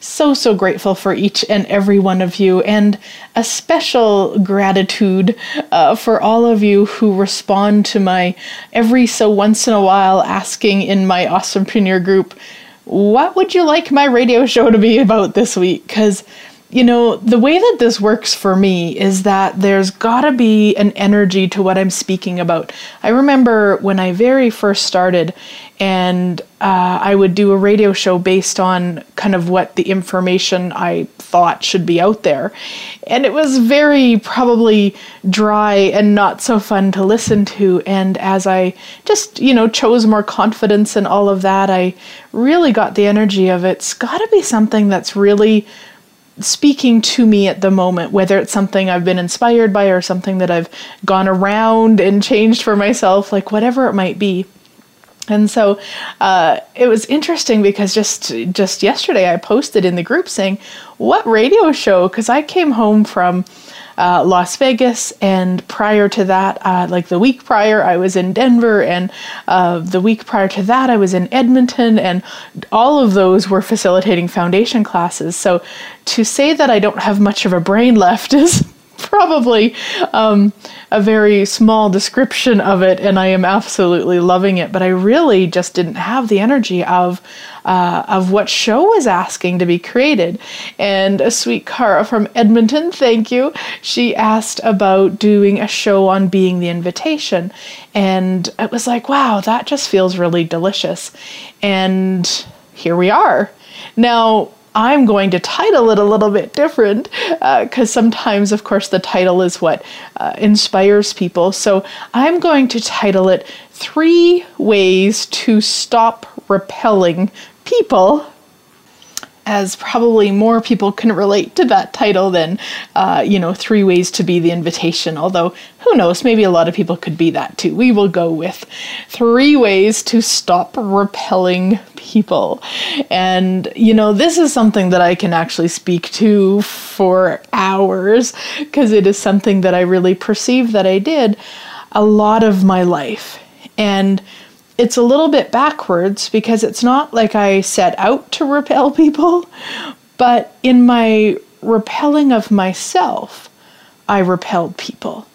so, so grateful for each and every one of you, and a special gratitude uh, for all of you who respond to my every so once in a while asking in my Awesomepreneur group, What would you like my radio show to be about this week? Because you know, the way that this works for me is that there's got to be an energy to what I'm speaking about. I remember when I very first started, and uh, I would do a radio show based on kind of what the information I thought should be out there. And it was very probably dry and not so fun to listen to. And as I just, you know, chose more confidence and all of that, I really got the energy of it's got to be something that's really speaking to me at the moment, whether it's something I've been inspired by or something that I've gone around and changed for myself, like whatever it might be. And so uh, it was interesting because just just yesterday I posted in the group saying, "What radio show?" Because I came home from uh, Las Vegas, and prior to that, uh, like the week prior, I was in Denver, and uh, the week prior to that, I was in Edmonton, and all of those were facilitating foundation classes. So to say that I don't have much of a brain left is probably um, a very small description of it, and I am absolutely loving it. But I really just didn't have the energy of uh, of what show was asking to be created. And a sweet Cara from Edmonton, thank you. She asked about doing a show on being the invitation, and it was like, wow, that just feels really delicious. And here we are. Now, I'm going to title it a little bit different because uh, sometimes, of course, the title is what uh, inspires people. So I'm going to title it Three Ways to Stop Repelling People as probably more people can relate to that title than, uh, you know, Three Ways to Be the Invitation. Although, who knows, maybe a lot of people could be that too. We will go with Three Ways to Stop Repelling People. And, you know, this is something that I can actually speak to for hours because it is something that I really perceive that I did a lot of my life. And it's a little bit backwards because it's not like I set out to repel people, but in my repelling of myself, I repelled people.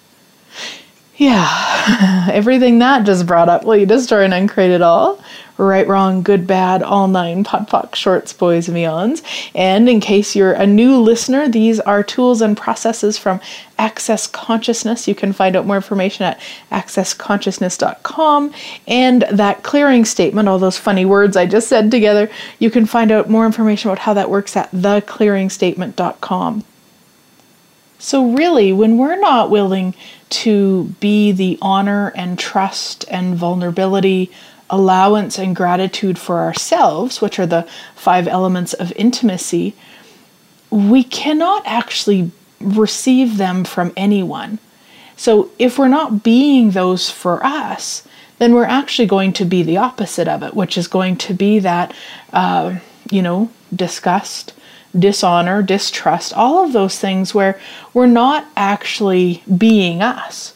Yeah, everything that just brought up, will you destroy and uncreate it all? right, wrong, good, bad, all nine, POD POC, shorts, boys, and beyonds. And in case you're a new listener, these are tools and processes from Access Consciousness. You can find out more information at accessconsciousness.com. And that clearing statement, all those funny words I just said together, you can find out more information about how that works at theclearingstatement.com. So, really, when we're not willing to be the honor and trust and vulnerability allowance and gratitude for ourselves, which are the five elements of intimacy, we cannot actually receive them from anyone. So if we're not being those for us, then we're actually going to be the opposite of it, which is going to be that, uh, you know, disgust, dishonor, distrust, all of those things where we're not actually being us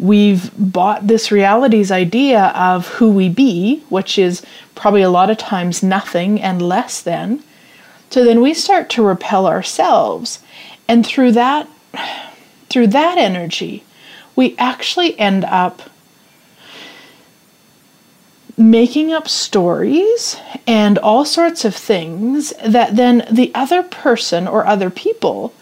we've bought this reality's idea of who we be, which is probably a lot of times nothing and less than. So then we start to repel ourselves. And through that through that energy, we actually end up making up stories and all sorts of things that then the other person or other people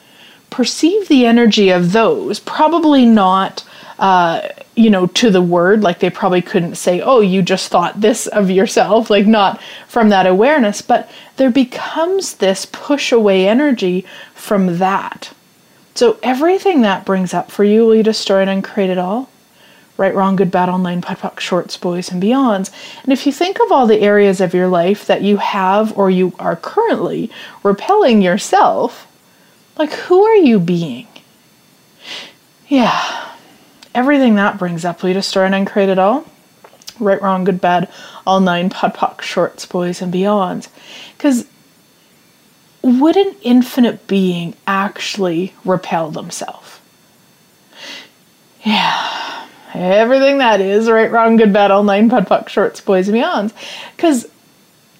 perceive the energy of those, probably not. Uh, you know, to the word, like they probably couldn't say, oh, you just thought this of yourself, like not from that awareness, but there becomes this push away energy from that. So everything that brings up for you, will you destroy and create it all? Right, wrong, good, bad, all nine, POD POC, shorts, boys, and beyonds. And if you think of all the areas of your life that you have or you are currently repelling yourself, like who are you being? Yeah, everything that brings up, you destroy and uncreate it all? Right, wrong, good, bad, all nine, POD POC, shorts, boys, and beyonds. Because would an infinite being actually repel themselves? Yeah everything that is right, wrong, good, bad, all nine, POD POC, shorts, boys, and beyonds. Because,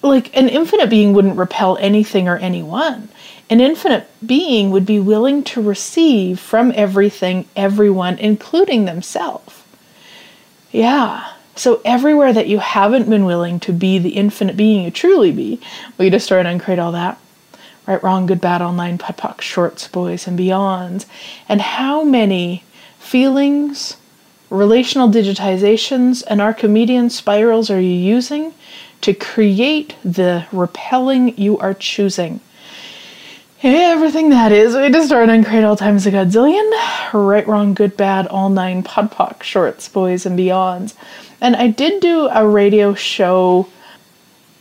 like, an infinite being wouldn't repel anything or anyone. An infinite being would be willing to receive from everything, everyone, including themselves. Yeah. So, everywhere that you haven't been willing to be the infinite being you truly be, you destroy and uncreate all that? Right, wrong, good, bad, all nine, POD POC, shorts, boys, and beyonds. And how many feelings, relational digitizations and Archimedean spirals are you using to create the repelling you are choosing? Everything that is, we just start on create all times a godzillion. Right, wrong, good, bad, all nine, POD POC, shorts, boys, and beyonds. And I did do a radio show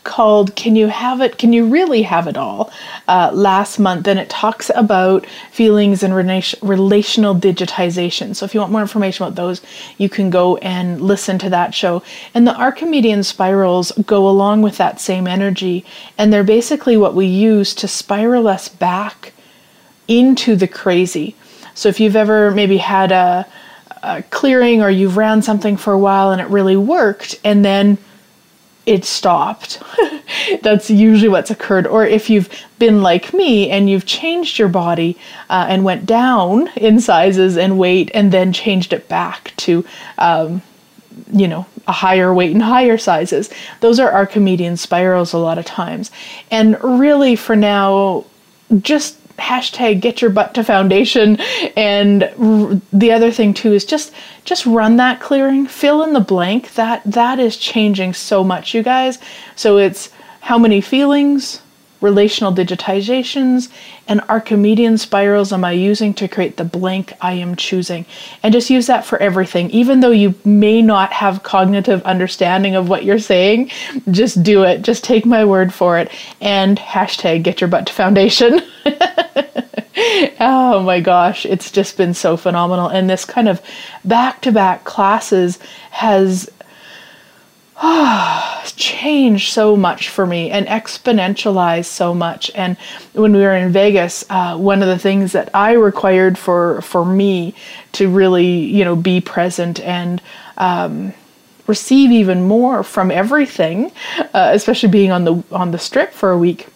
called Can You Have It? Can You Really Have It All uh, last month, and it talks about feelings and relational digitization. So, if you want more information about those, you can go and listen to that show. And the Archimedean spirals go along with that same energy, and they're basically what we use to spiral us back into the crazy. So, if you've ever maybe had a, a clearing or you've ran something for a while and it really worked, and then it stopped. That's usually what's occurred. Or if you've been like me and you've changed your body uh, and went down in sizes and weight and then changed it back to, um, you know, a higher weight and higher sizes. Those are Archimedean spirals a lot of times. And really, for now, just hashtag get your butt to foundation. And r- the other thing too is just just run that clearing fill in the blank. That that is changing so much you guys. So it's how many feelings relational digitizations and Archimedean spirals am I using to create the blank I am choosing? And just use that for everything. Even though you may not have cognitive understanding of what you're saying, just do it. Just take my word for it. And hashtag get your butt to foundation. oh my gosh, it's just been so phenomenal. And this kind of back to back classes has changed so much for me and exponentialized so much. And when we were in Vegas, uh, one of the things that I required for for me to really, you know, be present and um, receive even more from everything, uh, especially being on the on the strip for a week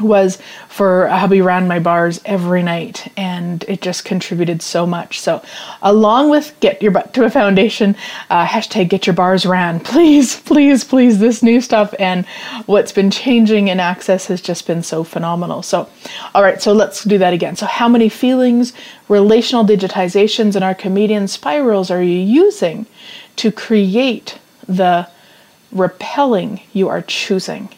was for hubby ran my bars every night and it just contributed so much. So along with get your butt to a foundation uh, hashtag get your bars ran please please please this new stuff and what's been changing in access has just been so phenomenal. So all right so let's do that again. So how many feelings relational digitizations and Archimedean spirals are you using to create the repelling you are choosing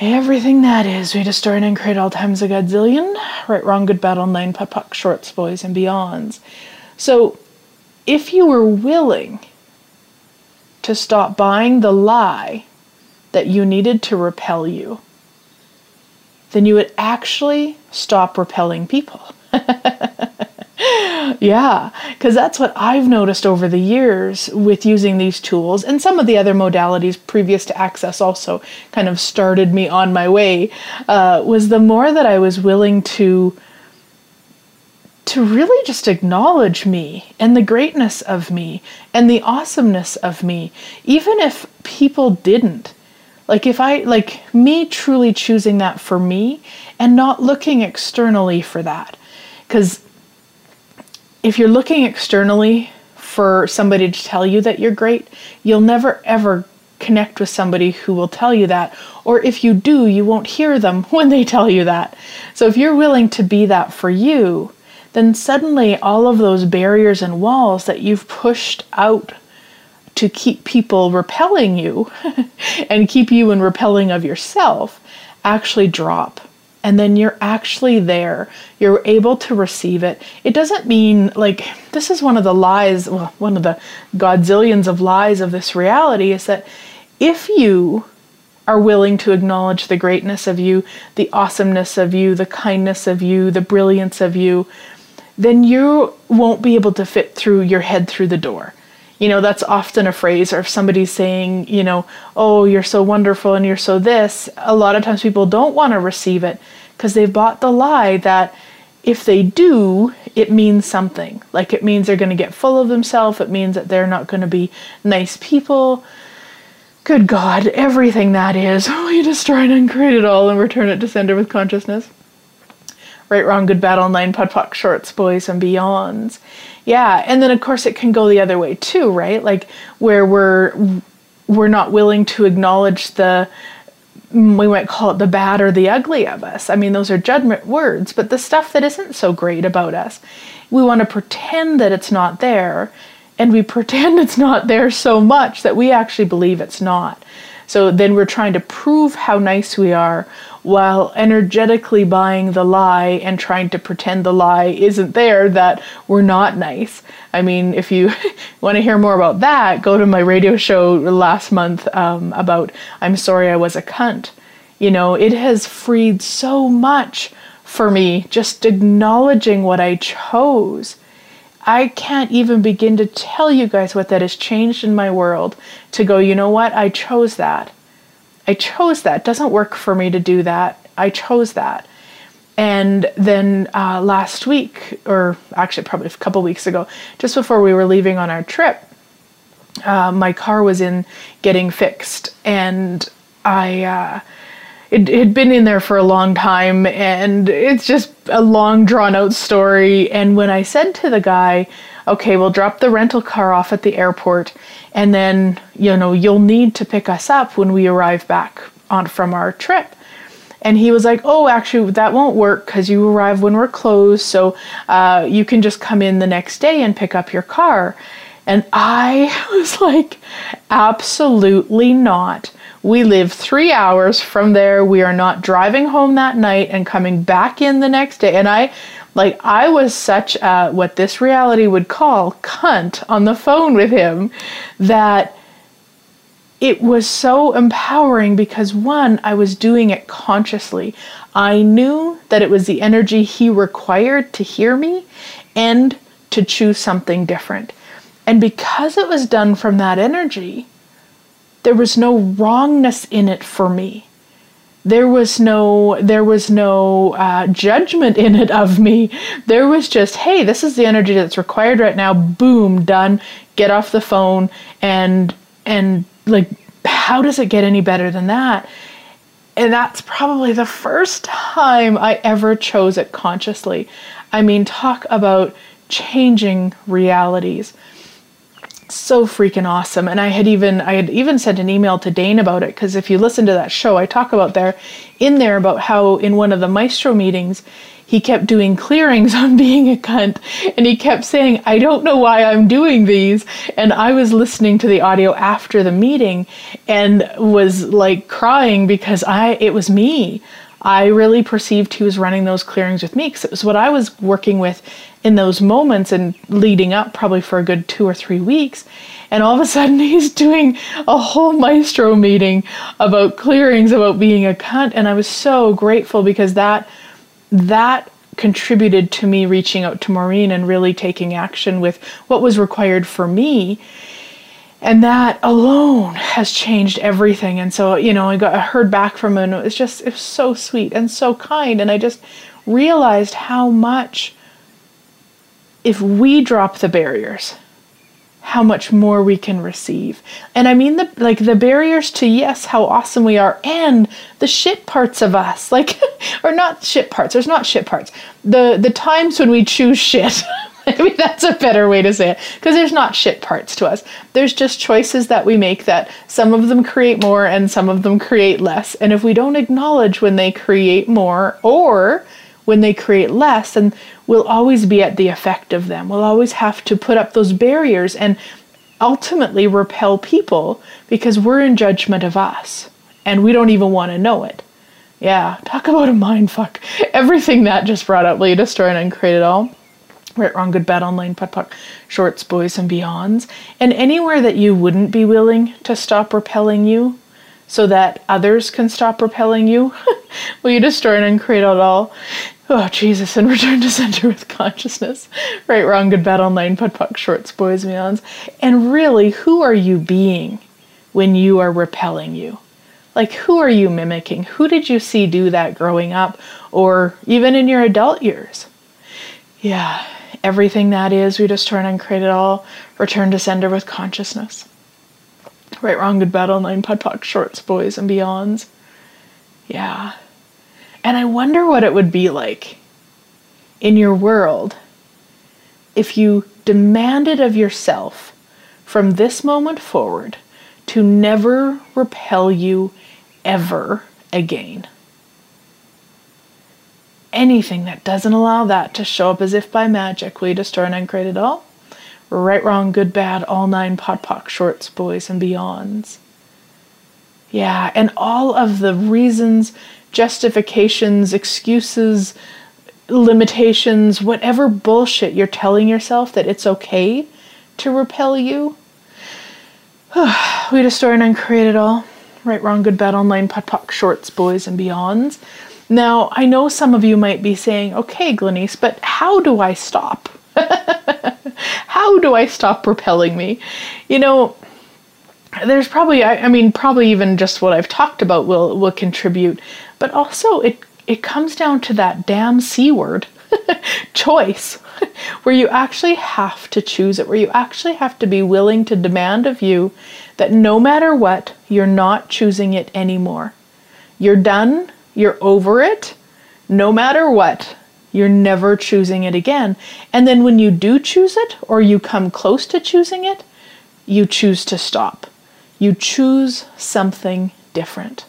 Everything that is, we destroy and create all times a godzillion. Right, wrong, good, bad, all nine, POD POC, shorts, boys, and beyonds. So, if you were willing to stop buying the lie that you needed to repel you, then you would actually stop repelling people. yeah, because that's what I've noticed over the years with using these tools and some of the other modalities previous to Access also kind of started me on my way. Uh, was the more that I was willing to to really just acknowledge me and the greatness of me and the awesomeness of me, even if people didn't. Like, if I, like, me truly choosing that for me and not looking externally for that. Because if you're looking externally for somebody to tell you that you're great, you'll never ever connect with somebody who will tell you that. Or if you do, you won't hear them when they tell you that. So if you're willing to be that for you, then suddenly all of those barriers and walls that you've pushed out to keep people repelling you and keep you in repelling of yourself actually drop and then you're actually there. You're able to receive it. It doesn't mean like this is one of the lies, well, one of the godzillions of lies of this reality is that if you are willing to acknowledge the greatness of you, the awesomeness of you, the kindness of you, the brilliance of you, then you won't be able to fit through your head through the door. You know, that's often a phrase, or if somebody's saying, you know, oh, you're so wonderful and you're so this, a lot of times people don't want to receive it because they've bought the lie that if they do, it means something. Like it means they're going to get full of themselves, it means that they're not going to be nice people. Good God, everything that is, we destroy and uncreate it all and return it to sender with consciousness. Right, wrong, good, bad, all nine, POD POC, shorts, boys, and beyonds. Yeah, and then of course it can go the other way too, right? Like where we're we're not willing to acknowledge the we might call it the bad or the ugly of us. I mean, those are judgment words, but the stuff that isn't so great about us, we want to pretend that it's not there, and we pretend it's not there so much that we actually believe it's not. So then we're trying to prove how nice we are while energetically buying the lie and trying to pretend the lie isn't there that we're not nice. I mean, if you want to hear more about that, go to my radio show last month um, about I'm sorry I was a cunt. You know, it has freed so much for me just acknowledging what I chose. I can't even begin to tell you guys what that has changed in my world to go, you know what? I chose that. I chose that. Doesn't work for me to do that. I chose that. And then uh, last week, or actually probably a couple weeks ago, just before we were leaving on our trip, uh, my car was in getting fixed, and I uh, it had been in there for a long time, and it's just a long drawn out story. And when I said to the guy, "Okay, we'll drop the rental car off at the airport, and then you know you'll need to pick us up when we arrive back on from our trip." And he was like, "Oh, actually, that won't work because you arrive when we're closed, so uh, you can just come in the next day and pick up your car." And I was like, "Absolutely not." We live three hours from there. We are not driving home that night and coming back in the next day. And I, like, I was such a, what this reality would call cunt on the phone with him that it was so empowering because one, I was doing it consciously. I knew that it was the energy he required to hear me and to choose something different. And because it was done from that energy, there was no wrongness in it for me there was no there was no uh, judgment in it of me. There was just hey this is the energy that's required right now. Boom done. Get off the phone and and like how does it get any better than that? And that's probably the first time i ever chose it consciously. I mean talk about changing realities so freaking awesome. And i had even i had even sent an email to dane about it because if you listen to that show i talk about there in there about how in one of the maestro meetings he kept doing clearings on being a cunt. And he kept saying i don't know why i'm doing these. And i was listening to the audio after the meeting and was like crying because i it was me. I really perceived he was running those clearings with me because it was what I was working with in those moments and leading up probably for a good two or three weeks. And all of a sudden, he's doing a whole maestro meeting about clearings, about being a cunt. And I was so grateful because that that contributed to me reaching out to Maureen and really taking action with what was required for me and that alone has changed everything and so you know i got I heard back from him and it was just it was so sweet and so kind and i just realized how much if we drop the barriers how much more we can receive and i mean the like the barriers to yes how awesome we are and the shit parts of us like or not shit parts there's not shit parts the the times when we choose shit I mean, that's a better way to say it because there's not shit parts to us. There's just choices that we make that some of them create more and some of them create less. And if we don't acknowledge when they create more or when they create less, and we'll always be at the effect of them. We'll always have to put up those barriers and ultimately repel people because we're in judgment of us and we don't even want to know it. Yeah, talk about a mind fuck. Everything that just brought up, Leah, destroy and uncreate it all. Right, wrong, good, bad, online, POD, POC, shorts, boys, and beyonds. And anywhere that you wouldn't be willing to stop repelling you so that others can stop repelling you, will you destroy and uncreate it all? Oh, Jesus, and return to center with consciousness. Right, wrong, good, bad, online, POD, POC, shorts, boys, beyonds. And really, who are you being when you are repelling you? Like, who are you mimicking? Who did you see do that growing up or even in your adult years? Yeah, everything that is, we just turn and create it all, return to sender with consciousness. Right, wrong, good, bad, online, POD, POC, shorts, boys, and beyonds. Yeah. And I wonder what it would be like in your world if you demanded of yourself from this moment forward to never repel you ever again. Anything that doesn't allow that to show up as if by magic, we destroy and uncreate it all. Right, wrong, good, bad, all nine POD POC, shorts, boys, and beyonds. Yeah, and all of the reasons, justifications, excuses, limitations, whatever bullshit you're telling yourself that it's okay to repel you. we destroy and uncreate it all. Right, wrong, good, bad, online, POD, POC, shorts, boys, and beyonds. Now, I know some of you might be saying, okay, Glenyce, but how do I stop? how do I stop repelling me? You know, there's probably, I, I mean, probably even just what I've talked about will, will contribute, but also it, it comes down to that damn C word choice, where you actually have to choose it, where you actually have to be willing to demand of you that no matter what, you're not choosing it anymore. You're done, you're over it, no matter what, you're never choosing it again. And then when you do choose it, or you come close to choosing it, you choose to stop. You choose something different.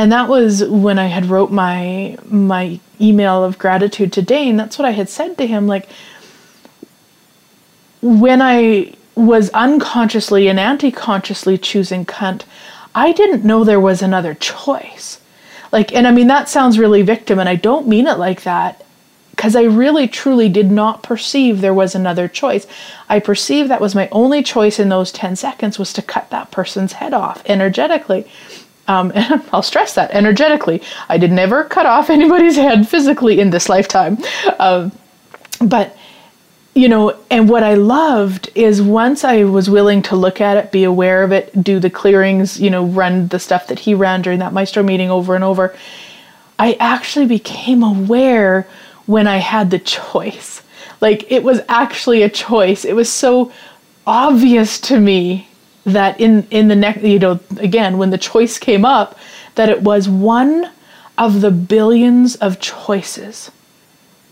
And that was when I had wrote my my email of gratitude to Dane. That's what I had said to him like when I was unconsciously and anti-consciously choosing cunt, I didn't know there was another choice. Like and I mean that sounds really victim and I don't mean it like that because I really truly did not perceive there was another choice. I perceived that was my only choice in those 10 seconds was to cut that person's head off energetically. Um, I'll stress that energetically. I did never cut off anybody's head physically in this lifetime. Um, but you know, and what I loved is once I was willing to look at it, be aware of it, do the clearings, you know, run the stuff that he ran during that maestro meeting over and over, I actually became aware when I had the choice. Like it was actually a choice. It was so obvious to me that in in the next, you know, again when the choice came up, that it was one of the billions of choices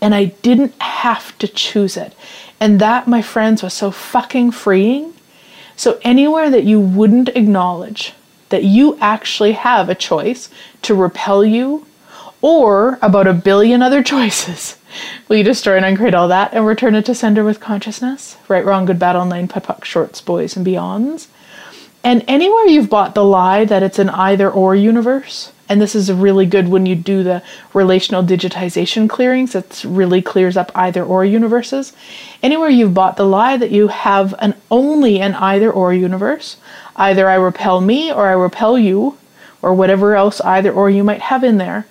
and I didn't have to choose it. And that, my friends, was so fucking freeing. So, anywhere that you wouldn't acknowledge that you actually have a choice to repel you or about a billion other choices, will you destroy and uncreate all that and return it to sender with consciousness? Right, wrong, good, bad, online, POD, POC, shorts, boys, and beyonds. And anywhere you've bought the lie that it's an either or universe, and this is really good when you do the relational digitization clearings, it really clears up either or universes. Anywhere you've bought the lie that you have an only an either or universe, either I repel me or I repel you, or whatever else either or you might have in there.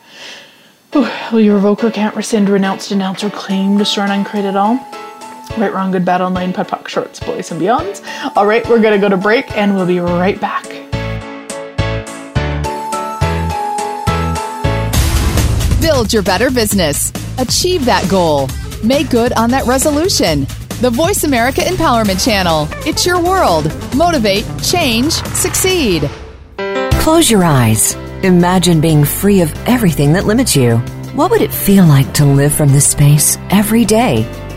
Will you revoke or can't rescind, renounce, denounce, or claim, and uncreate it all? Right, wrong, good, bad, online, POD, POC, shorts, boys, and beyonds. All right, we're gonna go to break and we'll be right back. Build your better business. Achieve that goal. Make good on that resolution. The Voice America Empowerment Channel. It's your world. Motivate, change, succeed. Close your eyes. Imagine being free of everything that limits you. What would it feel like to live from this space every day?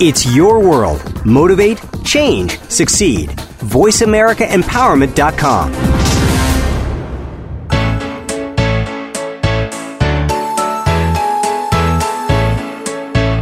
It's your world. Motivate, change, succeed. VoiceAmericaEmpowerment.com.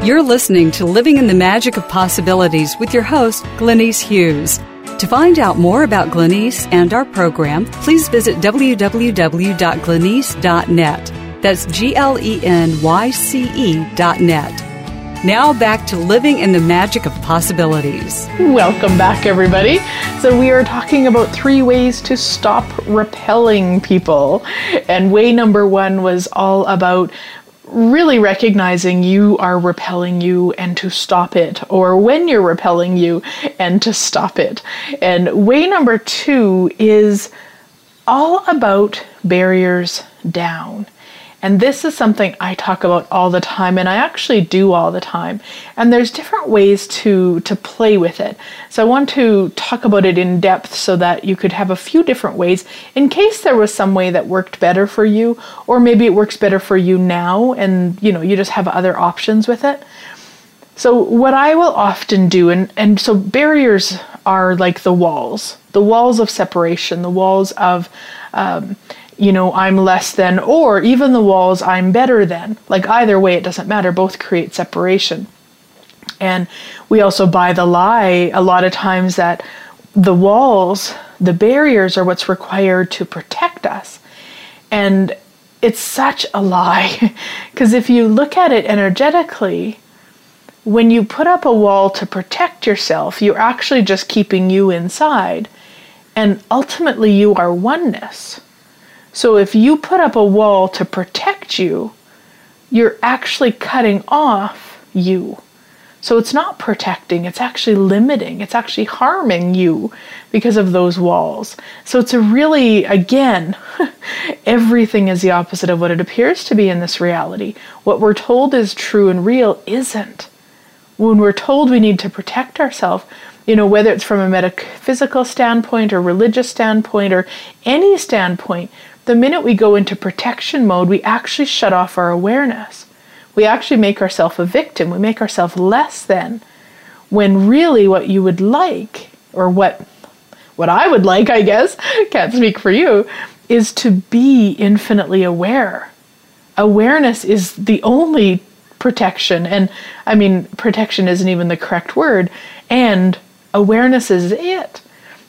You're listening to Living in the Magic of Possibilities with your host, Glenyce Hughes. To find out more about Glenyce and our program, please visit www.glenyce.net. That's G L E N Y C E dot net. Now back to living in the magic of possibilities. Welcome back, everybody. So, we are talking about three ways to stop repelling people. And way number one was all about really recognizing you are repelling you and to stop it, or when you're repelling you and to stop it. And way number two is all about barriers down. And this is something I talk about all the time and I actually do all the time. And there's different ways to to play with it. So I want to talk about it in depth so that you could have a few different ways in case there was some way that worked better for you or maybe it works better for you now and you know, you just have other options with it. So what I will often do and and so barriers are like the walls, the walls of separation, the walls of um, you know, I'm less than, or even the walls, I'm better than. Like either way, it doesn't matter. Both create separation. And we also buy the lie a lot of times that the walls, the barriers are what's required to protect us. And it's such a lie. Because if you look at it energetically, when you put up a wall to protect yourself, you're actually just keeping you inside. And ultimately, you are oneness. So if you put up a wall to protect you, you're actually cutting off you. So it's not protecting, it's actually limiting, it's actually harming you because of those walls. So it's a really, again, everything is the opposite of what it appears to be in this reality. What we're told is true and real isn't. When we're told we need to protect ourselves, you know, whether it's from a metaphysical standpoint or religious standpoint or any standpoint, the minute we go into protection mode, we actually shut off our awareness. We actually make ourselves a victim. We make ourselves less than. When really what you would like, or what what I would like, I guess, can't speak for you, is to be infinitely aware. Awareness is the only protection. And I mean, protection isn't even the correct word. And awareness is it.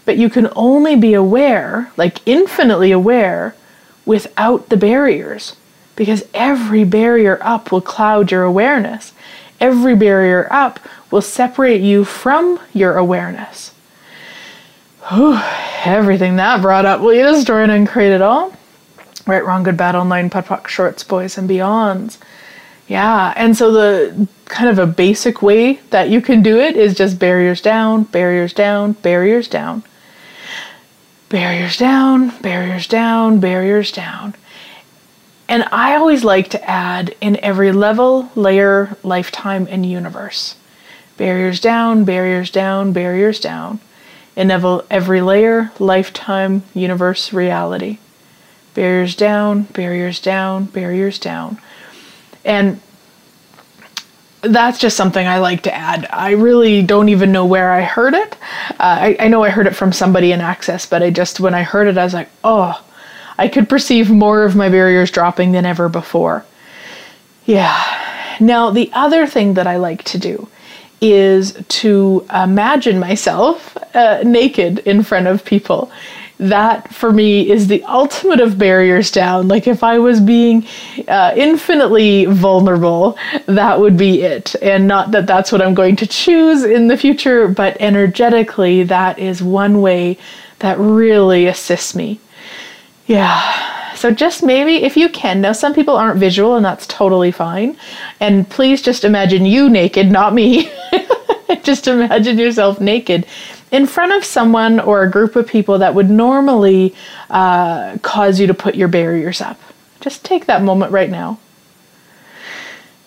But you can only be aware, like infinitely aware, without the barriers because every barrier up will cloud your awareness. Every barrier up will separate you from your awareness. Whew, everything that brought up will you destroy and uncreate it all? Right, wrong, good, bad, all nine, POD POC, shorts, boys, and beyonds. Yeah, and so the kind of a basic way that you can do it is just barriers down, barriers down, barriers down barriers down, barriers down, barriers down. And I always like to add in every level, layer, lifetime, and universe. Barriers down, barriers down, barriers down. In every layer, lifetime, universe, reality. Barriers down, barriers down, barriers down. And that's just something I like to add. I really don't even know where I heard it. Uh, I, I know I heard it from somebody in Access, but I just, when I heard it, I was like, oh, I could perceive more of my barriers dropping than ever before. Yeah. Now, the other thing that I like to do is to imagine myself uh, naked in front of people that for me is the ultimate of barriers down. Like if I was being uh, infinitely vulnerable, that would be it. And not that that's what I'm going to choose in the future, but energetically, that is one way that really assists me. Yeah. So just maybe if you can. Now, some people aren't visual, and that's totally fine. And please just imagine you naked, not me. just imagine yourself naked in front of someone or a group of people that would normally uh, cause you to put your barriers up. Just take that moment right now.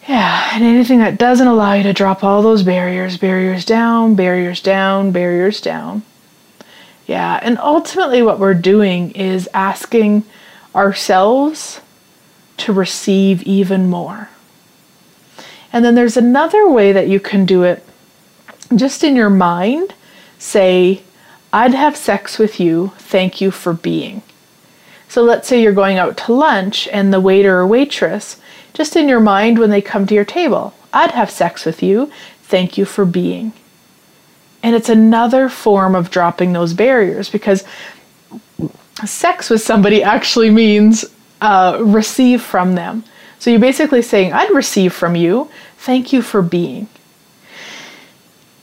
Yeah, and anything that doesn't allow you to drop all those barriers, barriers down, barriers down, barriers down. Yeah, and ultimately, what we're doing is asking ourselves to receive even more. And then there's another way that you can do it just in your mind. Say, I'd have sex with you, thank you for being. So let's say you're going out to lunch and the waiter or waitress, just in your mind when they come to your table, I'd have sex with you, thank you for being. And it's another form of dropping those barriers because sex with somebody actually means uh, receive from them. So you're basically saying, I'd receive from you, thank you for being.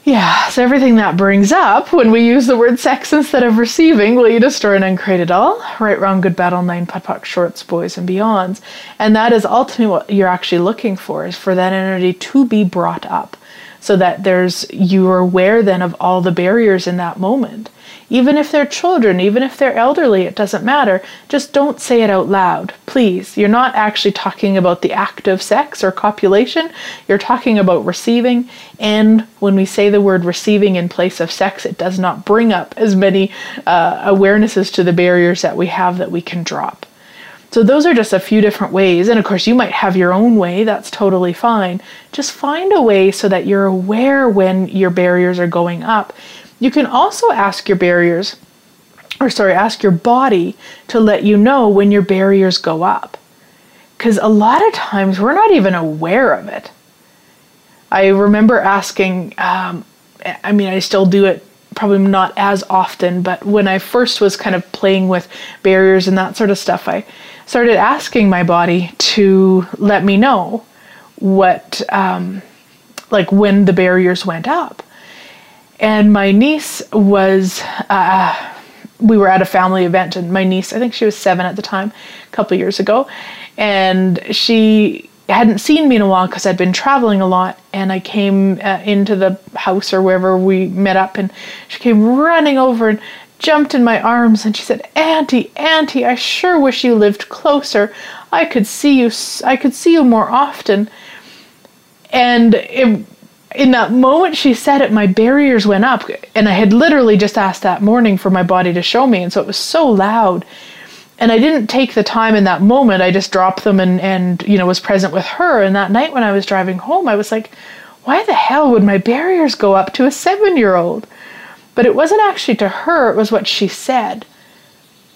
Yeah, so everything that brings up when we use the word sex instead of receiving will you destroy and uncreate it all? Right, wrong, good, battle, nine, POD POC, shorts, boys, and beyonds. And that is ultimately what you're actually looking for, is for that energy to be brought up so that there's you're aware then of all the barriers in that moment. Even if they're children, even if they're elderly, it doesn't matter. Just don't say it out loud, please. You're not actually talking about the act of sex or copulation. You're talking about receiving. And when we say the word receiving in place of sex, it does not bring up as many uh, awarenesses to the barriers that we have that we can drop. So, those are just a few different ways. And of course, you might have your own way. That's totally fine. Just find a way so that you're aware when your barriers are going up you can also ask your barriers, or sorry, ask your body to let you know when your barriers go up. Because a lot of times we're not even aware of it. I remember asking, um, I mean, I still do it probably not as often, but when I first was kind of playing with barriers and that sort of stuff, I started asking my body to let me know what, um, like when the barriers went up. And my niece was, uh, we were at a family event, and my niece, I think she was seven at the time, a couple years ago, and she hadn't seen me in a while because I'd been traveling a lot. And I came uh, into the house or wherever we met up, and she came running over and jumped in my arms and she said, "Auntie, Auntie, I sure wish you lived closer. I could see you. I could see you more often." And it in that moment she said it, my barriers went up. And I had literally just asked that morning for my body to show me. And so it was so loud. And I didn't take the time in that moment. I just dropped them and, and you know, was present with her. And that night when I was driving home, I was like, why the hell would my barriers go up to a seven year old? But it wasn't actually to her, it was what she said.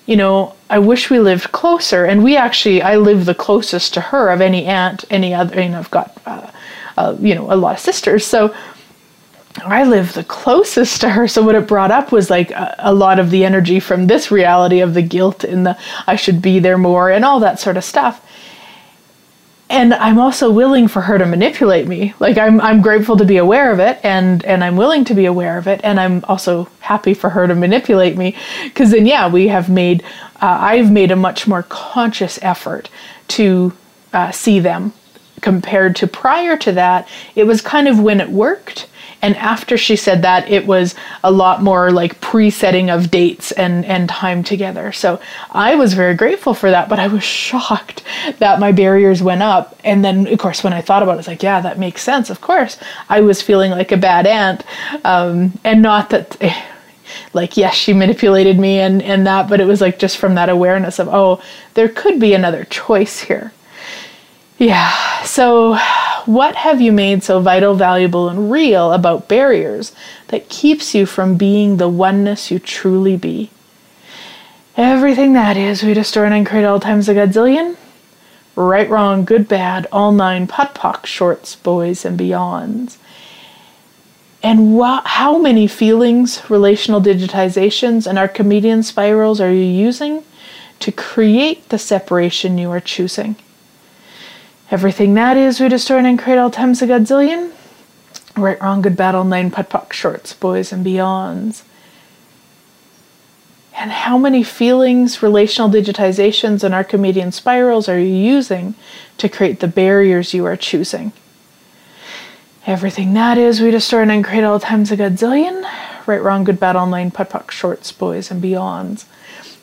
You know, I wish we lived closer. And we actually, I live the closest to her of any aunt, any other, know, I've got uh, uh, you know, a lot of sisters. So I live the closest to her. So what it brought up was like a, a, lot of the energy from this reality of the guilt and the I should be there more and all that sort of stuff. And I'm also willing for her to manipulate me. Like I'm I'm grateful to be aware of it and and I'm willing to be aware of it and I'm also happy for her to manipulate me because then yeah, we have made uh, I've made a much more conscious effort to uh, see them compared to prior to that, it was kind of when it worked. And after she said that, it was a lot more like pre-setting of dates and, and time together. So I was very grateful for that, but I was shocked that my barriers went up. And then, of course, when I thought about it, it's like, yeah, that makes sense. Of course, I was feeling like a bad aunt, um, and not that. like yes she manipulated me and and that but it was like just from that awareness of oh there could be another choice here yeah. So, what have you made so vital, valuable, and real about barriers that keeps you from being the oneness you truly be? Everything that is, we destroy and create all times a godzillion. Right, wrong, good, bad, all nine, POC, shorts, boys, and beyonds. And wh- how many feelings, relational digitizations, and Archimedean spirals are you using to create the separation you are choosing? Everything that is, we destroy and create all times a godzillion. Right, wrong, good, battle, nine, POD POC, shorts, boys, and beyonds. And how many feelings, relational digitizations, and Archimedean spirals are you using to create the barriers you are choosing? Everything that is, we destroy and create all times a godzillion. Right, wrong, good, bad, online, POD, POC, shorts, boys, and beyonds.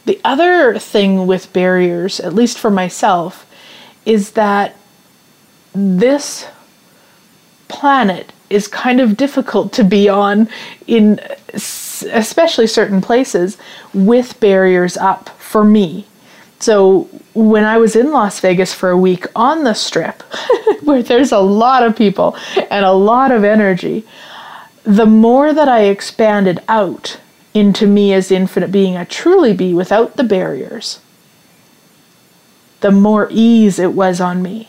The other thing with barriers, at least for myself, is that this planet is kind of difficult to be on in especially certain places with barriers up for me. So when I was in Las Vegas for a week on the strip, where there's a lot of people and a lot of energy, the more that I expanded out into me as infinite being I truly be without the barriers, the more ease it was on me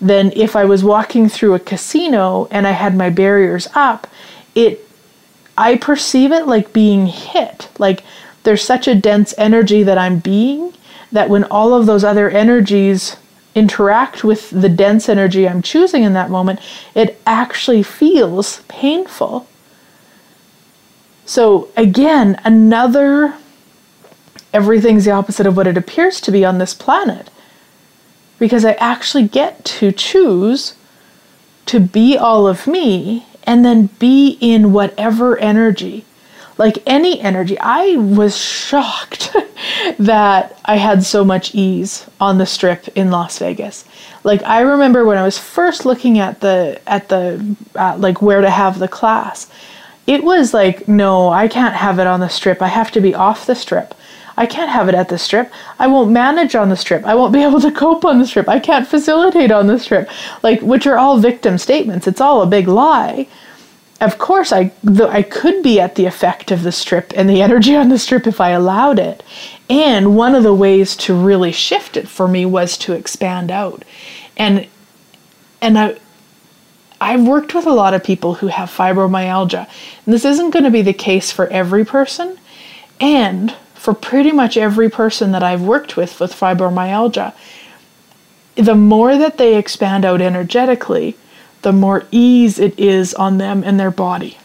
than if I was walking through a casino and I had my barriers up. It I perceive it like being hit. Like there's such a dense energy that I'm being that when all of those other energies interact with the dense energy I'm choosing in that moment, it actually feels painful. So, again, another everything's the opposite of what it appears to be on this planet. Because I actually get to choose to be all of me and then be in whatever energy like any energy. I was shocked that I had so much ease on the strip in Las Vegas. Like I remember when I was first looking at the at the uh, like where to have the class. It was like, no, I can't have it on the strip. I have to be off the strip. I can't have it at the strip. I won't manage on the strip. I won't be able to cope on the strip. I can't facilitate on the strip. Like which are all victim statements. It's all a big lie of course I I could be at the effect of the strip and the energy on the strip if I allowed it. And one of the ways to really shift it for me was to expand out. And and I I've worked with a lot of people who have fibromyalgia. And this isn't going to be the case for every person. And for pretty much every person that I've worked with with fibromyalgia, the more that they expand out energetically, the more ease it is on them and their body.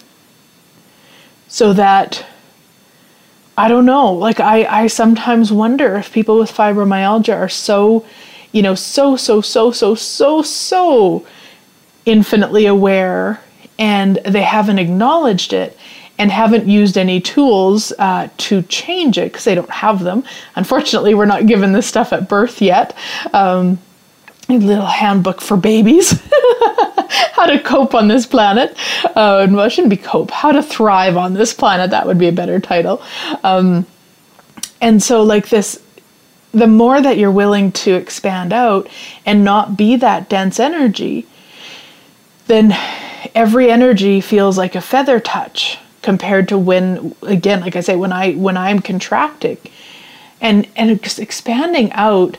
So that I don't know, like I, I sometimes wonder if people with fibromyalgia are so, you know, so, so, so, so, so, so infinitely aware and they haven't acknowledged it and haven't used any tools uh, to change it because they don't have them. Unfortunately, we're not given this stuff at birth yet. Um, a little handbook for babies. how to cope on this planet. Uh, well, it shouldn't be cope. How to thrive on this planet. That would be a better title. Um, and so, like this, the more that you're willing to expand out and not be that dense energy, then every energy feels like a feather touch compared to when, again, like I say, when I when I'm contracting, and and expanding out.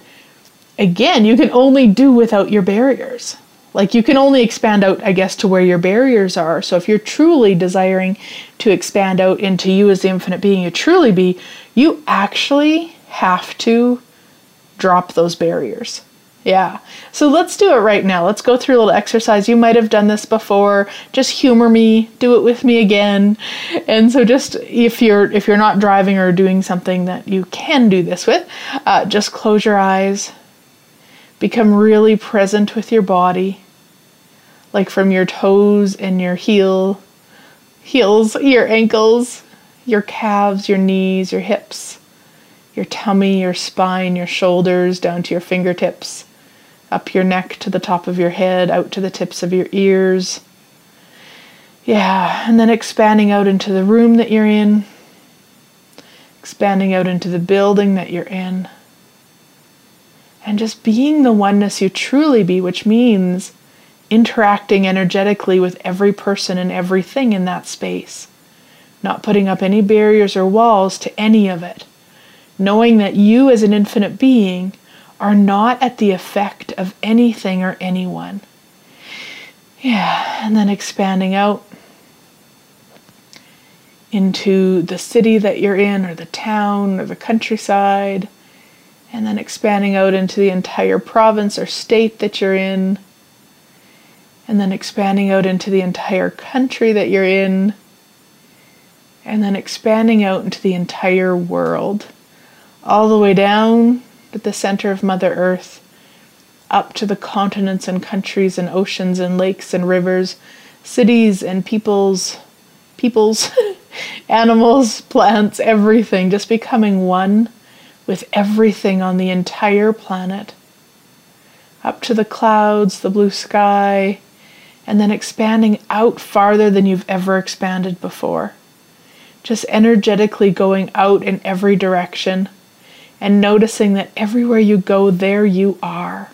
Again, you can only do without your barriers. Like you can only expand out, I guess, to where your barriers are. So if you're truly desiring to expand out into you as the infinite being you truly be, you actually have to drop those barriers. Yeah. So let's do it right now. Let's go through a little exercise. You might have done this before. Just humor me. Do it with me again. And so just if you're if you're not driving or doing something that you can do this with, uh, just close your eyes. Become really present with your body like from your toes and your heel, heels, your ankles, your calves, your knees, your hips, your tummy, your spine, your shoulders, down to your fingertips, up your neck to the top of your head, out to the tips of your ears. Yeah, and then expanding out into the room that you're in, expanding out into the building that you're in, and just being the oneness you truly be, which means interacting energetically with every person and everything in that space, not putting up any barriers or walls to any of it, knowing that you as an infinite being are not at the effect of anything or anyone. Yeah, and then expanding out into the city that you're in, or the town, or the countryside, and then expanding out into the entire province or state that you're in and then expanding out into the entire country that you're in, and then expanding out into the entire world, all the way down at the center of Mother Earth, up to the continents and countries and oceans and lakes and rivers, cities and peoples, peoples, animals, plants, everything, just becoming one with everything on the entire planet. Up to the clouds, the blue sky, and then expanding out farther than you've ever expanded before. Just energetically going out in every direction and noticing that everywhere you go, there you are.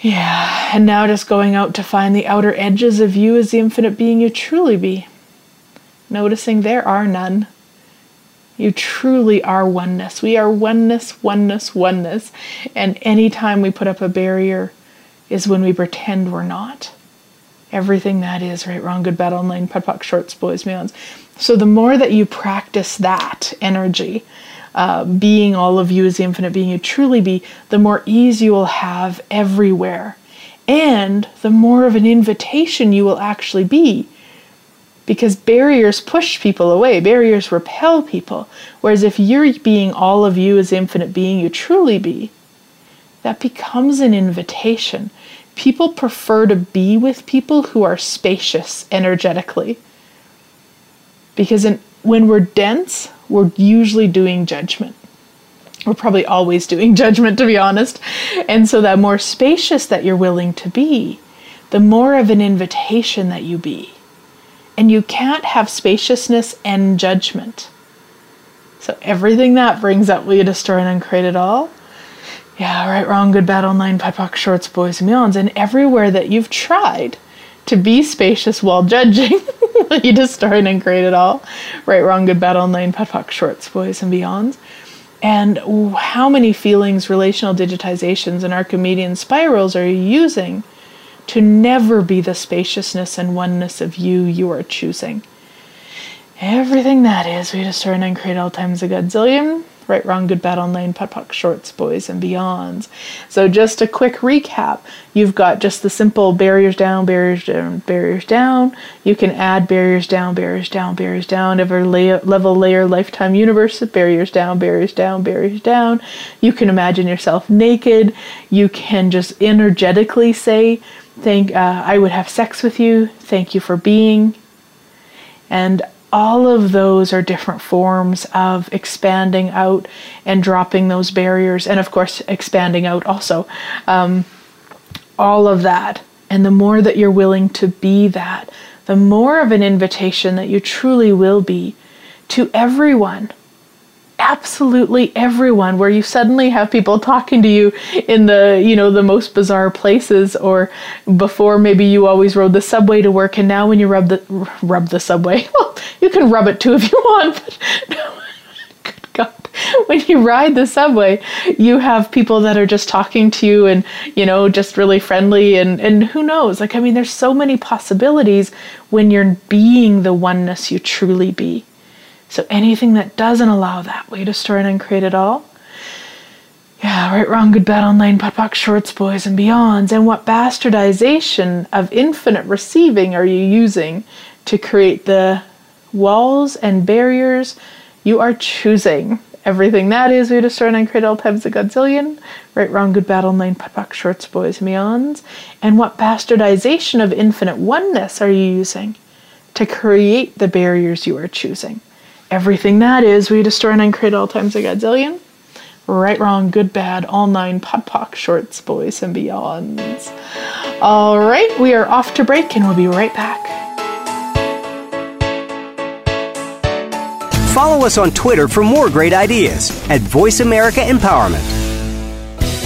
Yeah, and now just going out to find the outer edges of you as the infinite being you truly be. Noticing there are none. You truly are oneness. We are oneness, oneness, oneness. And anytime we put up a barrier is when we pretend we're not. Everything that is right, wrong, good, bad, all nine, POD shorts, boys, beyonds. So the more that you practice that energy, uh, being all of you as the infinite being you truly be, the more ease you will have everywhere. And the more of an invitation you will actually be. Because barriers push people away, barriers repel people. Whereas if you're being all of you as infinite being you truly be, that becomes an invitation. People prefer to be with people who are spacious energetically. Because in, when we're dense, we're usually doing judgment. We're probably always doing judgment, to be honest. And so, that more spacious that you're willing to be, the more of an invitation that you be. And you can't have spaciousness and judgment. So, everything that brings up, will you destroy and uncreate it all? Yeah, right, wrong, good, bad, all nine, POD shorts, boys, and beyonds. And everywhere that you've tried to be spacious while judging, you just start and create it all. Right, wrong, good, bad, all nine, POD shorts, boys, and beyonds. And how many feelings, relational digitizations, and Archimedean spirals are you using to never be the spaciousness and oneness of you you are choosing? Everything that is, we just start and create all times a godzillion right, wrong, good, bad, all nine, POD shorts, boys, and beyonds. So, just a quick recap you've got just the simple barriers down, barriers down, barriers down. You can add barriers down, barriers down, barriers down, every layer, level, layer, lifetime universe, barriers down, barriers down, barriers down. You can imagine yourself naked. You can just energetically say, Thank, uh, I would have sex with you. Thank you for being. And all of those are different forms of expanding out and dropping those barriers, and of course, expanding out also. Um, all of that. And the more that you're willing to be that, the more of an invitation that you truly will be to everyone absolutely everyone where you suddenly have people talking to you in the you know the most bizarre places or before maybe you always rode the subway to work and now when you rub the rub the subway well you can rub it too if you want but no, good god. When you ride the subway you have people that are just talking to you and you know just really friendly and and who knows? Like i mean there's so many possibilities when you're being the oneness you truly be so anything that doesn't allow that way to store and uncreate it all. Yeah, right, wrong, good, bad, all nine, POD shorts, boys, and beyonds. And what bastardization of infinite receiving are you using to create the walls and barriers you are choosing? Everything that is, we destroy and uncreate all times a godzillion. Right, wrong, good, bad, all nine, POD shorts, boys, and beyonds. And what bastardization of infinite oneness are you using to create the barriers you are choosing? Everything that is, we destroy and uncreate all times a godzillion. Right, wrong, good, bad, all nine, POD shorts, boys, and beyonds. All right, we are off to break and we'll be right back. Follow us on Twitter for more great ideas at Voice America Empowerment.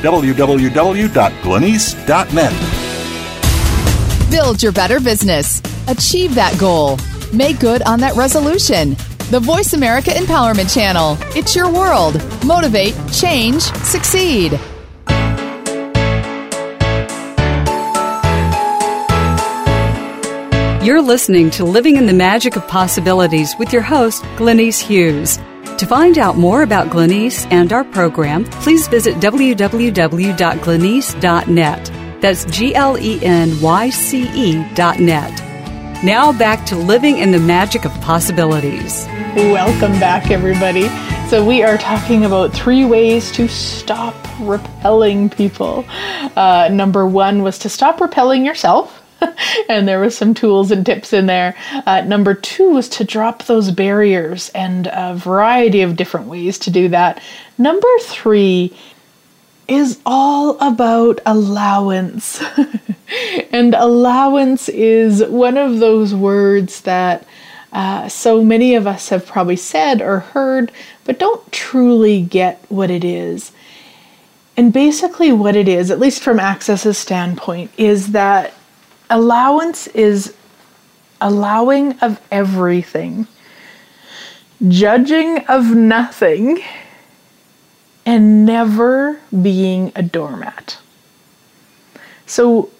www.glenyce.net. Build your better business. Achieve that goal. Make good on that resolution. The Voice America Empowerment Channel. It's your world. Motivate, change, succeed. You're listening to Living in the Magic of Possibilities with your host, Glenyce Hughes. To find out more about Glenyce and our program, please visit www.glenyce.net. That's G L E N Y C E dot net. Now back to living in the magic of possibilities. Welcome back, everybody. So, we are talking about three ways to stop repelling people. Uh, number one was to stop repelling yourself. and there was some tools and tips in there. Uh, number two was to drop those barriers and a variety of different ways to do that. Number three is all about allowance. and allowance is one of those words that uh, so many of us have probably said or heard, but don't truly get what it is. And basically, what it is, at least from Access's standpoint, is that allowance is allowing of everything, judging of nothing, and never being a doormat. So,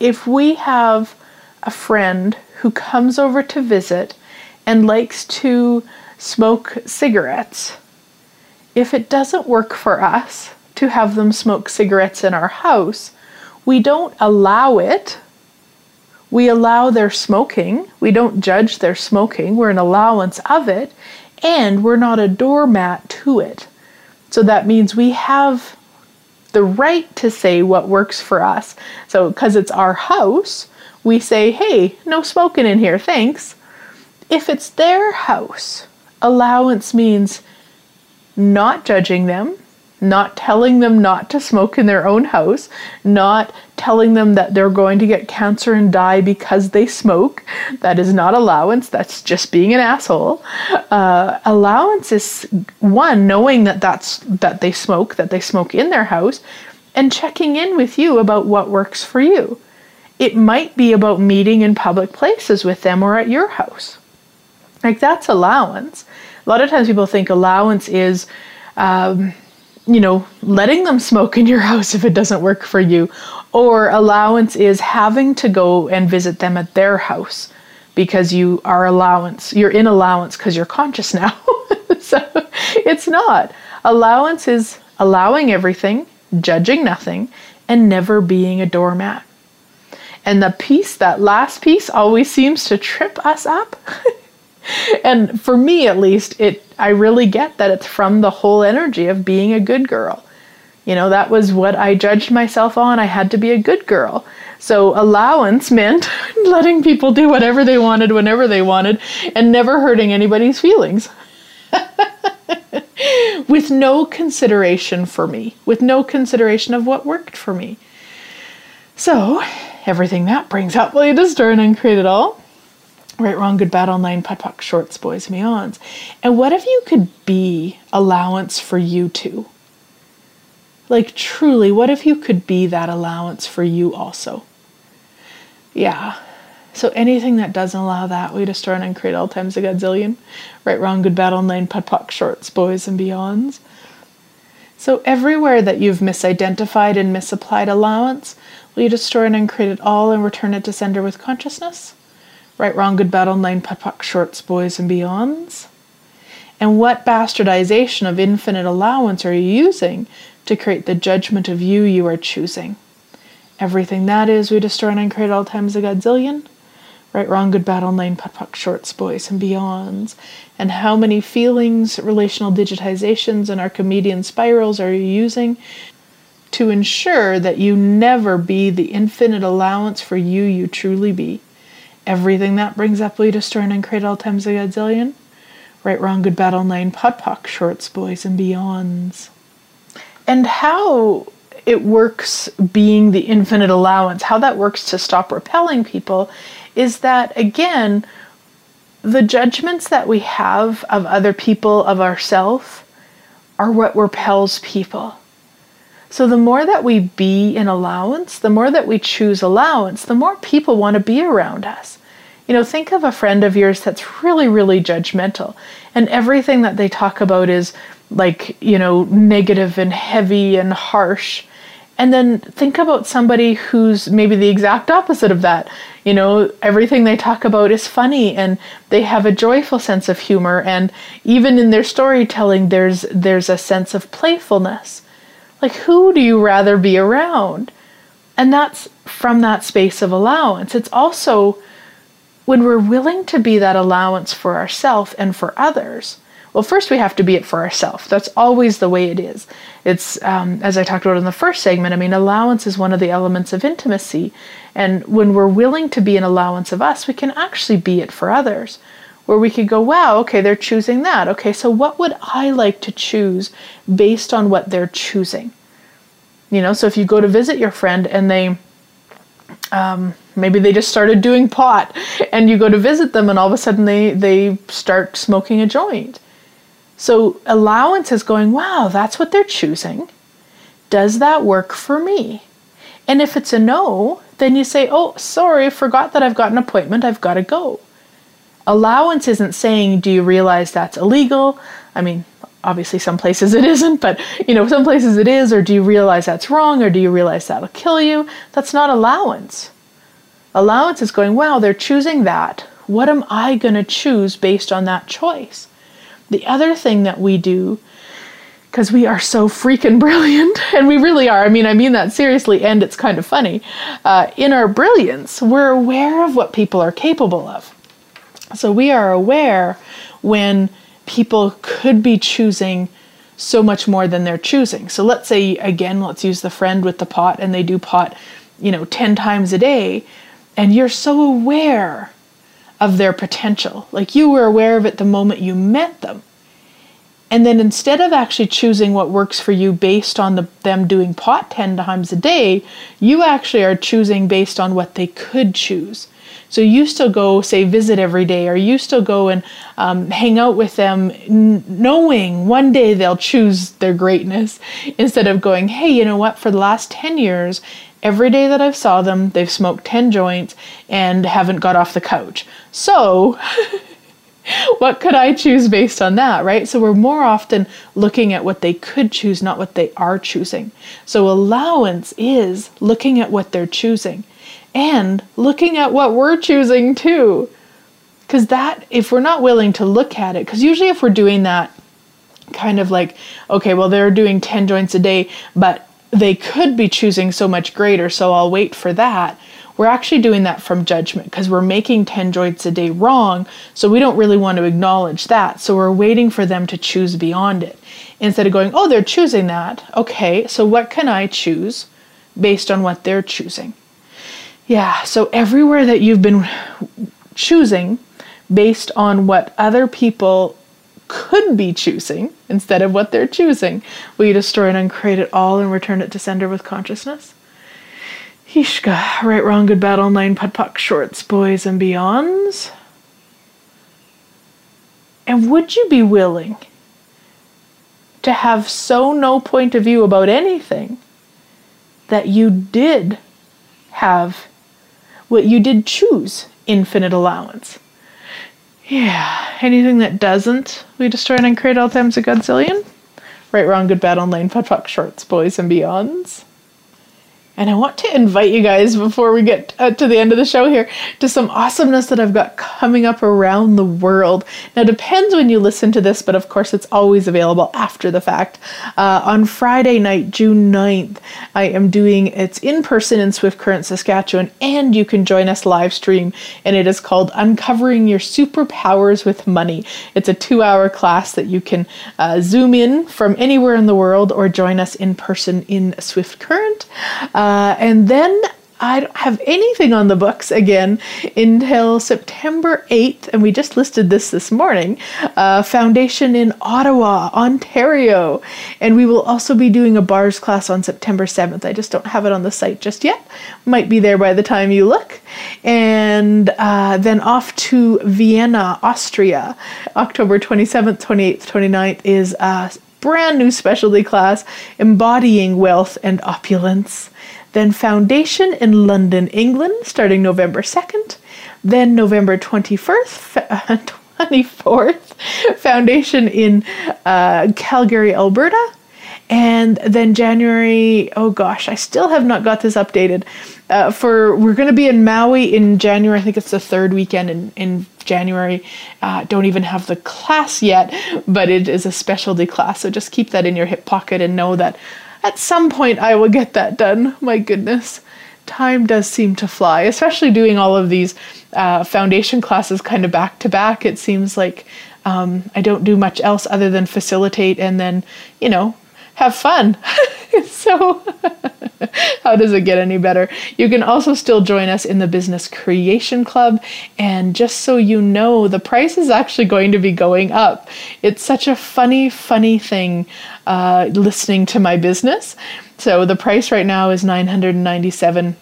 if we have a friend who comes over to visit and likes to smoke cigarettes, if it doesn't work for us to have them smoke cigarettes in our house, we don't allow it. We allow their smoking. We don't judge their smoking. We're an allowance of it. And we're not a doormat to it. So that means we have the right to say what works for us. So, because it's our house, we say, hey, no smoking in here, thanks. If it's their house, allowance means not judging them, not telling them not to smoke in their own house, not telling them that they're going to get cancer and die because they smoke. That is not allowance, that's just being an asshole. Uh, allowance is one, knowing that that's that they smoke, that they smoke in their house, and checking in with you about what works for you. It might be about meeting in public places with them or at your house. Like that's allowance. A lot of times people think allowance is um, you know, letting them smoke in your house if it doesn't work for you. Or allowance is having to go and visit them at their house because you are allowance. You're in allowance because you're conscious now. so it's not. Allowance is allowing everything, judging nothing, and never being a doormat. And the piece, that last piece, always seems to trip us up. and for me at least, it I really get that it's from the whole energy of being a good girl. You know, that was what I judged myself on. I had to be a good girl. So allowance meant letting people do whatever they wanted whenever they wanted and never hurting anybody's feelings. with no consideration for me, with no consideration of what worked for me. So, everything that brings up, will you just turn and create it all? Right, wrong, good, bad, all nine, POD POC, shorts, boys, and beyonds. And what if you could be allowance for you too? Like, truly, what if you could be that allowance for you also? Yeah. So anything that doesn't allow that, we destroy and create all times a godzillion. Right, wrong, good, bad, all nine, POD POC, shorts, boys, and beyonds. So everywhere that you've misidentified and misapplied allowance, will you destroy and uncreate it all and return it to sender with consciousness? Right, Wrong, Good, Bad, All Nine, POD POC, Shorts, Boys, and Beyonds? And what bastardization of infinite allowance are you using to create the judgment of you you are choosing? Everything that is, we destroy and create all times a godzillion. Right, wrong, good, bad, all nine, POD POC, shorts, boys, and beyonds. And how many feelings, relational digitizations, and Archimedean spirals are you using to ensure that you never be the infinite allowance for you you truly be? Everything that brings up, destroy, and Cradle times a godzillion. Right, wrong, good, battle, nine, POD POC, shorts, boys, and beyonds. And how it works being the infinite allowance, how that works to stop repelling people, is that again, the judgments that we have of other people, of ourselves, are what repels people. So the more that we be in allowance, the more that we choose allowance, the more people want to be around us. You know, think of a friend of yours that's really, really judgmental, and everything that they talk about is like, you know, negative and heavy and harsh. And then think about somebody who's maybe the exact opposite of that. You know, everything they talk about is funny and they have a joyful sense of humor and even in their storytelling there's there's a sense of playfulness. Like who do you rather be around? And that's from that space of allowance. It's also when we're willing to be that allowance for ourselves and for others. Well, first we have to be it for ourselves. That's always the way it is. It's, um, as I talked about in the first segment, I mean, allowance is one of the elements of intimacy. And when we're willing to be an allowance of us, we can actually be it for others. Where we could go, wow, okay, they're choosing that. Okay, so what would I like to choose based on what they're choosing? You know, so if you go to visit your friend and they, um, maybe they just started doing pot and you go to visit them and all of a sudden they, they start smoking a joint. So allowance is going, wow, that's what they're choosing. Does that work for me? And if it's a no, then you say, oh, sorry, forgot that I've got an appointment, I've got to go. Allowance isn't saying, do you realize that's illegal? I mean, obviously some places it isn't, but you know, some places it is, or do you realize that's wrong, or do you realize that'll kill you? That's not allowance. Allowance is going, wow, they're choosing that. What am I going to choose based on that choice? The other thing that we do, because we are so freaking brilliant, and we really are, I mean, I mean that seriously, and it's kind of funny, uh, in our brilliance, we're aware of what people are capable of. So we are aware when people could be choosing so much more than they're choosing. So let's say, again, let's use the friend with the pot, and they do pot, you know, 10 times a day, and you're so aware of their potential. Like you were aware of it the moment you met them. And then instead of actually choosing what works for you based on the, them doing pot 10 times a day, you actually are choosing based on what they could choose. So you still go, say, visit every day, or you still go and um, hang out with them, n- knowing one day they'll choose their greatness, instead of going, hey, you know what, for the last 10 years, every day that I've saw them, they've smoked 10 joints and haven't got off the couch. So, what could I choose based on that, right? So we're more often looking at what they could choose, not what they are choosing. So allowance is looking at what they're choosing and looking at what we're choosing too. Because that, if we're not willing to look at it, because usually if we're doing that, kind of like, okay, well, they're doing 10 joints a day, but they could be choosing so much greater, so I'll wait for that. We're actually doing that from judgment because we're making 10 joints a day wrong, so we don't really want to acknowledge that. So we're waiting for them to choose beyond it. Instead of going, oh, they're choosing that. Okay, so what can I choose based on what they're choosing? Yeah, so everywhere that you've been choosing based on what other people could be choosing instead of what they're choosing. Will you destroy and uncreate it all and return it to sender with consciousness? Hishka, right, wrong, good, bad, online, POD, POC, shorts, boys, and beyonds. And would you be willing to have so no point of view about anything that you did have what you did choose infinite allowance? Yeah, anything that doesn't, we destroy and create all times a godzillion. Right, wrong, good, bad, online, POD, POC, shorts, boys, and beyonds. And I want to invite you guys before we get uh, to the end of the show here to some awesomeness that I've got coming up around the world. Now, it depends when you listen to this, but of course, it's always available after the fact. Uh, on Friday night, June 9th, I am doing it's in person in Swift Current, Saskatchewan, and you can join us live stream. And it is called Uncovering Your Superpowers with Money. It's a two hour class that you can uh, zoom in from anywhere in the world or join us in person in Swift Current. Uh, uh, and then I don't have anything on the books again until September 8th, and we just listed this this morning uh, Foundation in Ottawa, Ontario. And we will also be doing a bars class on September 7th. I just don't have it on the site just yet. Might be there by the time you look. And uh, then off to Vienna, Austria, October 27th, 28th, 29th is a brand new specialty class embodying wealth and opulence then Foundation in London, England, starting November 2nd. Then November 21st, 24th, foundation in uh, Calgary, Alberta. And then January, oh gosh, I still have not got this updated. Uh, for we're going to be in Maui in January. I think it's the third weekend in, in January. Uh, don't even have the class yet, but it is a specialty class. So just keep that in your hip pocket and know that at some point I will get that done. My goodness time does seem to fly, especially doing all of these uh, foundation classes kind of back to back. It seems like um, I don't do much else other than facilitate and then, you know, have fun. so, how does it get any better? You can also still join us in the Business Creation Club. And just so you know, the price is actually going to be going up. It's such a funny, funny thing uh, listening to my business. So the price right now is 997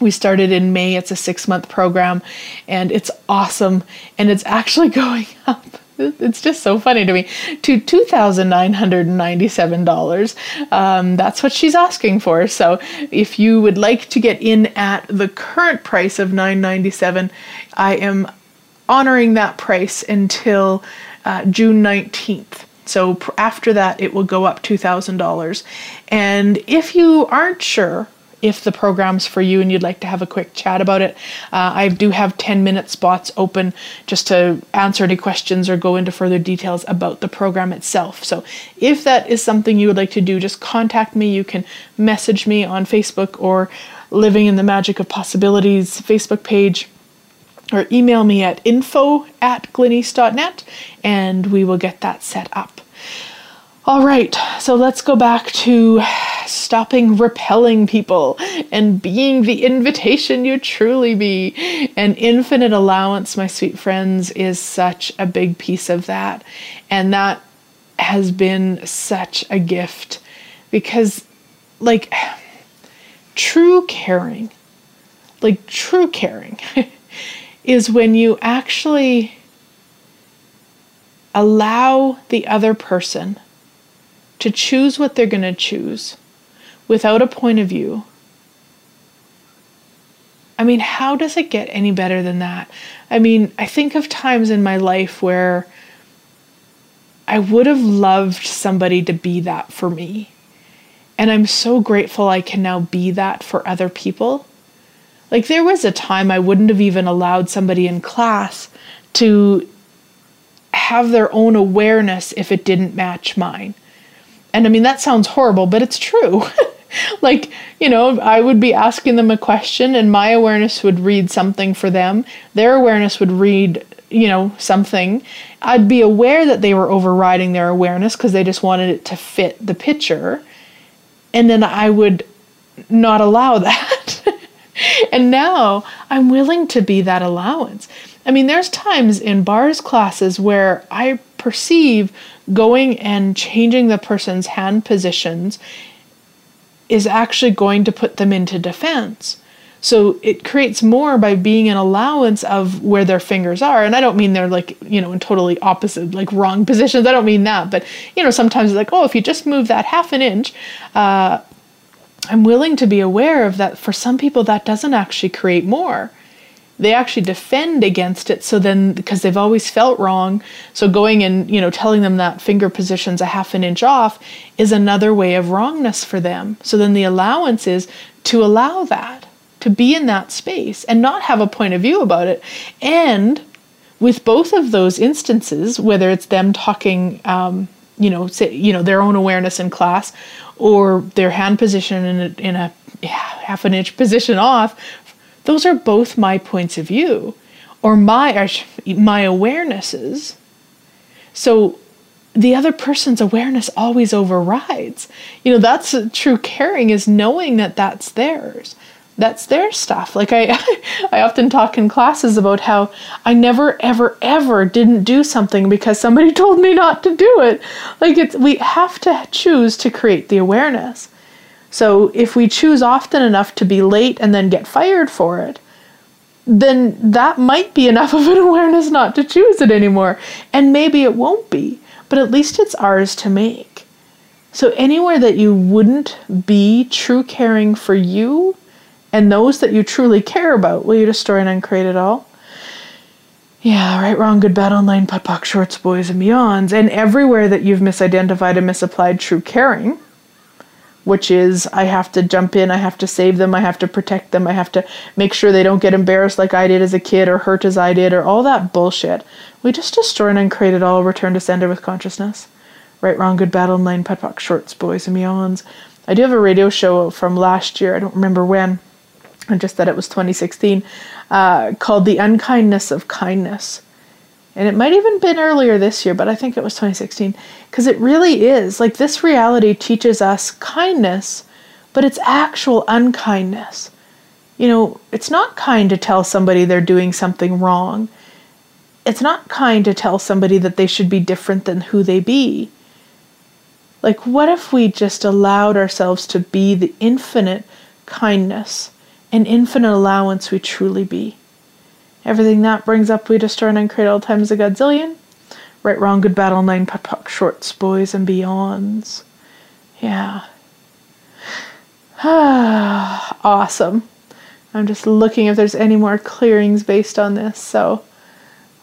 we started in May. It's a six month program and it's awesome. And it's actually going up. It's just so funny to me to $2,997. Um, that's what she's asking for. So if you would like to get in at the current price of 997, I am honoring that price until uh, June 19th. So after that, it will go up $2,000. And if you aren't sure if the program's for you and you'd like to have a quick chat about it, uh, I do have 10 minute spots open just to answer any questions or go into further details about the program itself. So if that is something you would like to do, just contact me. You can message me on Facebook or Living in the Magic of Possibilities Facebook page or email me at info at glenyce.net and we will get that set up. All right, so let's go back to stopping repelling people and being the invitation you truly be. And infinite allowance, my sweet friends, is such a big piece of that. And that has been such a gift because, like, true caring, like, true caring is when you actually allow the other person to choose what they're going to choose without a point of view. I mean, how does it get any better than that? I mean, I think of times in my life where I would have loved somebody to be that for me. And I'm so grateful I can now be that for other people. Like, there was a time I wouldn't have even allowed somebody in class to have their own awareness if it didn't match mine. And I mean, that sounds horrible, but it's true. like, you know, I would be asking them a question and my awareness would read something for them. Their awareness would read, you know, something. I'd be aware that they were overriding their awareness because they just wanted it to fit the picture. And then I would not allow that. and now I'm willing to be that allowance. I mean, there's times in bars classes where I perceive going and changing the person's hand positions is actually going to put them into defense. So it creates more by being an allowance of where their fingers are. And I don't mean they're like, you know, in totally opposite, like wrong positions. I don't mean that. But, you know, sometimes it's like, oh, if you just move that half an inch, uh, I'm willing to be aware of that. For some people, that doesn't actually create more they actually defend against it so then because they've always felt wrong so going and you know telling them that finger position's a half an inch off is another way of wrongness for them. So then the allowance is to allow that to be in that space and not have a point of view about it. And with both of those instances whether it's them talking um, you know say you know their own awareness in class or their hand position in a, in a half an inch position off those are both my points of view or my my awarenesses. So the other person's awareness always overrides. You know, that's true caring is knowing that that's theirs. That's their stuff. Like I I often talk in classes about how I never ever ever didn't do something because somebody told me not to do it. Like it's we have to choose to create the awareness. So if we choose often enough to be late and then get fired for it, then that might be enough of an awareness not to choose it anymore. And maybe it won't be, but at least it's ours to make. So anywhere that you wouldn't be true caring for you and those that you truly care about, will you destroy and uncreate it all? Yeah, right, wrong, good, bad, all nine, POC, shorts, boys, and beyonds. And everywhere that you've misidentified and misapplied true caring, which is I have to jump in, I have to save them, I have to protect them, I have to make sure they don't get embarrassed like I did as a kid or hurt as I did or all that bullshit. We just destroy and uncreate it all, return to sender with consciousness. Right, wrong, good, bad, all nine, POD POC, shorts, boys, and beyonds. I do have a radio show from last year, I don't remember when, and just that it was 2016, uh, called The Unkindness of Kindness. And it might even been earlier this year, but I think it was 2016. Because it really is. Like this reality teaches us kindness, but it's actual unkindness. You know, it's not kind to tell somebody they're doing something wrong. It's not kind to tell somebody that they should be different than who they be. Like, what if we just allowed ourselves to be the infinite kindness and infinite allowance we truly be? Everything that brings up, we destroy and all times a godzillion. Right, wrong, good, battle, nine POD POC, shorts, boys, and beyonds. Yeah. awesome. I'm just looking if there's any more clearings based on this. So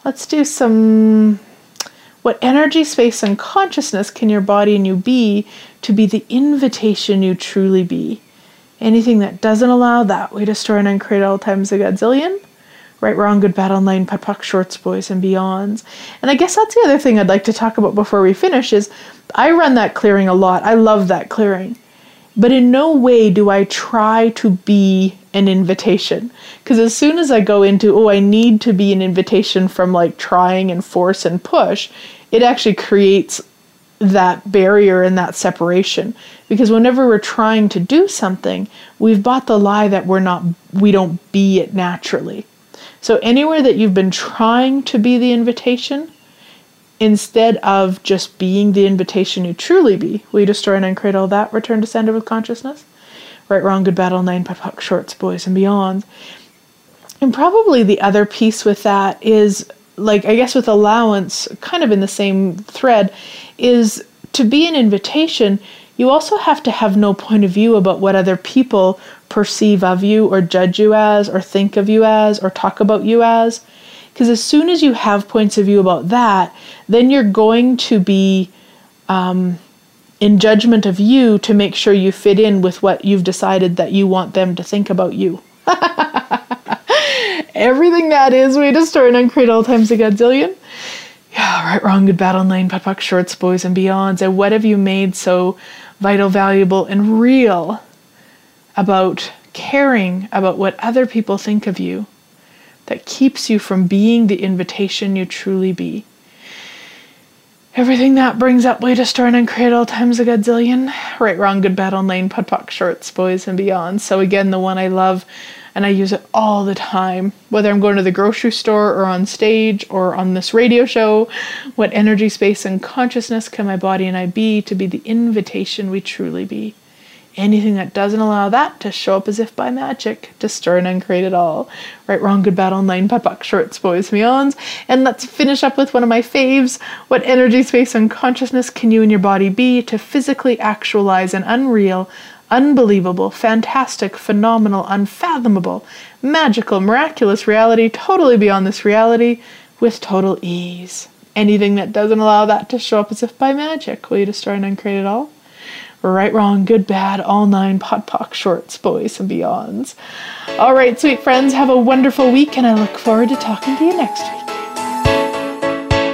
let's do some. What energy, space, and consciousness can your body and you be to be the invitation you truly be? Anything that doesn't allow that, we destroy and uncreate all times a godzillion. Right, Wrong, Good, Bad All Nine, POD POC, Shorts, Boys, and Beyonds. And I guess that's the other thing I'd like to talk about before we finish is I run that clearing a lot. I love that clearing. But in no way do I try to be an invitation. Because as soon as I go into, oh, I need to be an invitation from like trying and force and push, it actually creates that barrier and that separation because whenever we're trying to do something we've bought the lie that we're not we don't be it naturally so, anywhere that you've been trying to be the invitation, instead of just being the invitation you truly be, will you destroy and uncreate all that? Return to sender with consciousness? Right, wrong, good, battle, nine, POD shorts, boys, and beyond. And probably the other piece with that is, like, I guess with allowance, kind of in the same thread, is to be an invitation, you also have to have no point of view about what other people perceive of you or judge you as or think of you as or talk about you as. Because as soon as you have points of view about that, then you're going to be um, in judgment of you to make sure you fit in with what you've decided that you want them to think about you. Everything that is, we destroy and uncreate all times a godzillion. Yeah, right, wrong, good, bad, all nine, POD POC, shorts, boys, and beyonds. And what have you made so vital, valuable, and real about caring about what other people think of you that keeps you from being the invitation you truly be. Everything that brings up way to store and uncreate all times a godzillion. Right, wrong, good, bad, all nine, POD POC, shorts, boys, and beyond. So, again, the one I love and I use it all the time, whether I'm going to the grocery store or on stage or on this radio show. What energy, space, and consciousness can my body and I be to be the invitation we truly be? Anything that doesn't allow that to show up as if by magic, to stir and uncreate it all. Right, wrong, good, bad, all nine, POC, shorts, boys, beyonds. And let's finish up with one of my faves. What energy, space, and consciousness can you and your body be to physically actualize an unreal, unbelievable, fantastic, phenomenal, unfathomable, magical, miraculous reality totally beyond this reality with total ease? Anything that doesn't allow that to show up as if by magic, will you destroy and uncreate it all? right, wrong, good, bad, all nine POD POC shorts, boys and beyonds. All right, sweet friends, have a wonderful week, and I look forward to talking to you next week.